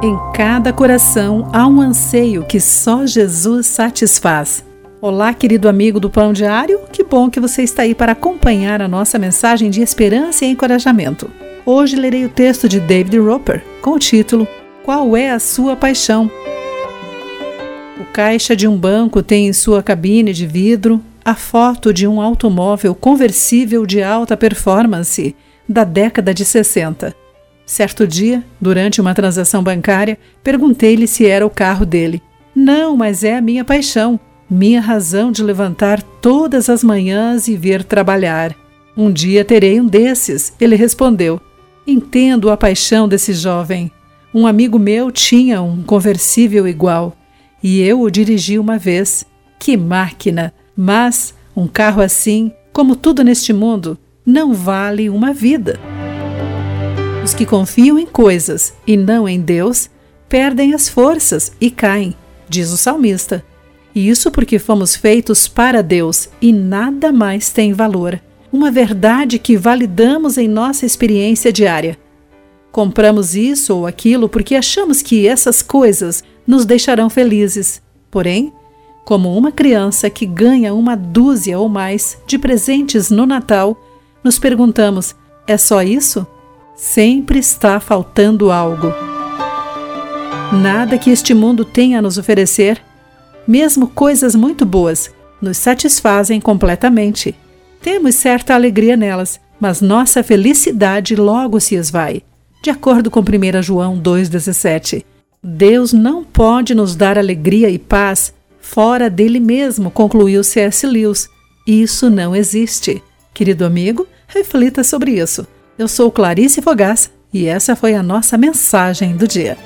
Em cada coração há um anseio que só Jesus satisfaz. Olá, querido amigo do Pão Diário, que bom que você está aí para acompanhar a nossa mensagem de esperança e encorajamento. Hoje lerei o texto de David Roper com o título Qual é a sua paixão? O caixa de um banco tem em sua cabine de vidro a foto de um automóvel conversível de alta performance da década de 60. Certo dia, durante uma transação bancária, perguntei-lhe se era o carro dele. Não, mas é a minha paixão, minha razão de levantar todas as manhãs e vir trabalhar. Um dia terei um desses, ele respondeu. Entendo a paixão desse jovem. Um amigo meu tinha um conversível igual e eu o dirigi uma vez. Que máquina! Mas um carro assim, como tudo neste mundo, não vale uma vida. Os que confiam em coisas e não em Deus perdem as forças e caem, diz o salmista. E isso porque fomos feitos para Deus e nada mais tem valor. Uma verdade que validamos em nossa experiência diária. Compramos isso ou aquilo porque achamos que essas coisas nos deixarão felizes. Porém, como uma criança que ganha uma dúzia ou mais de presentes no Natal, nos perguntamos: é só isso? Sempre está faltando algo. Nada que este mundo tenha a nos oferecer, mesmo coisas muito boas, nos satisfazem completamente. Temos certa alegria nelas, mas nossa felicidade logo se esvai. De acordo com 1 João 2,17, Deus não pode nos dar alegria e paz fora dele mesmo, concluiu C.S. Lewis. Isso não existe. Querido amigo, reflita sobre isso. Eu sou Clarice Fogaça e essa foi a nossa mensagem do dia.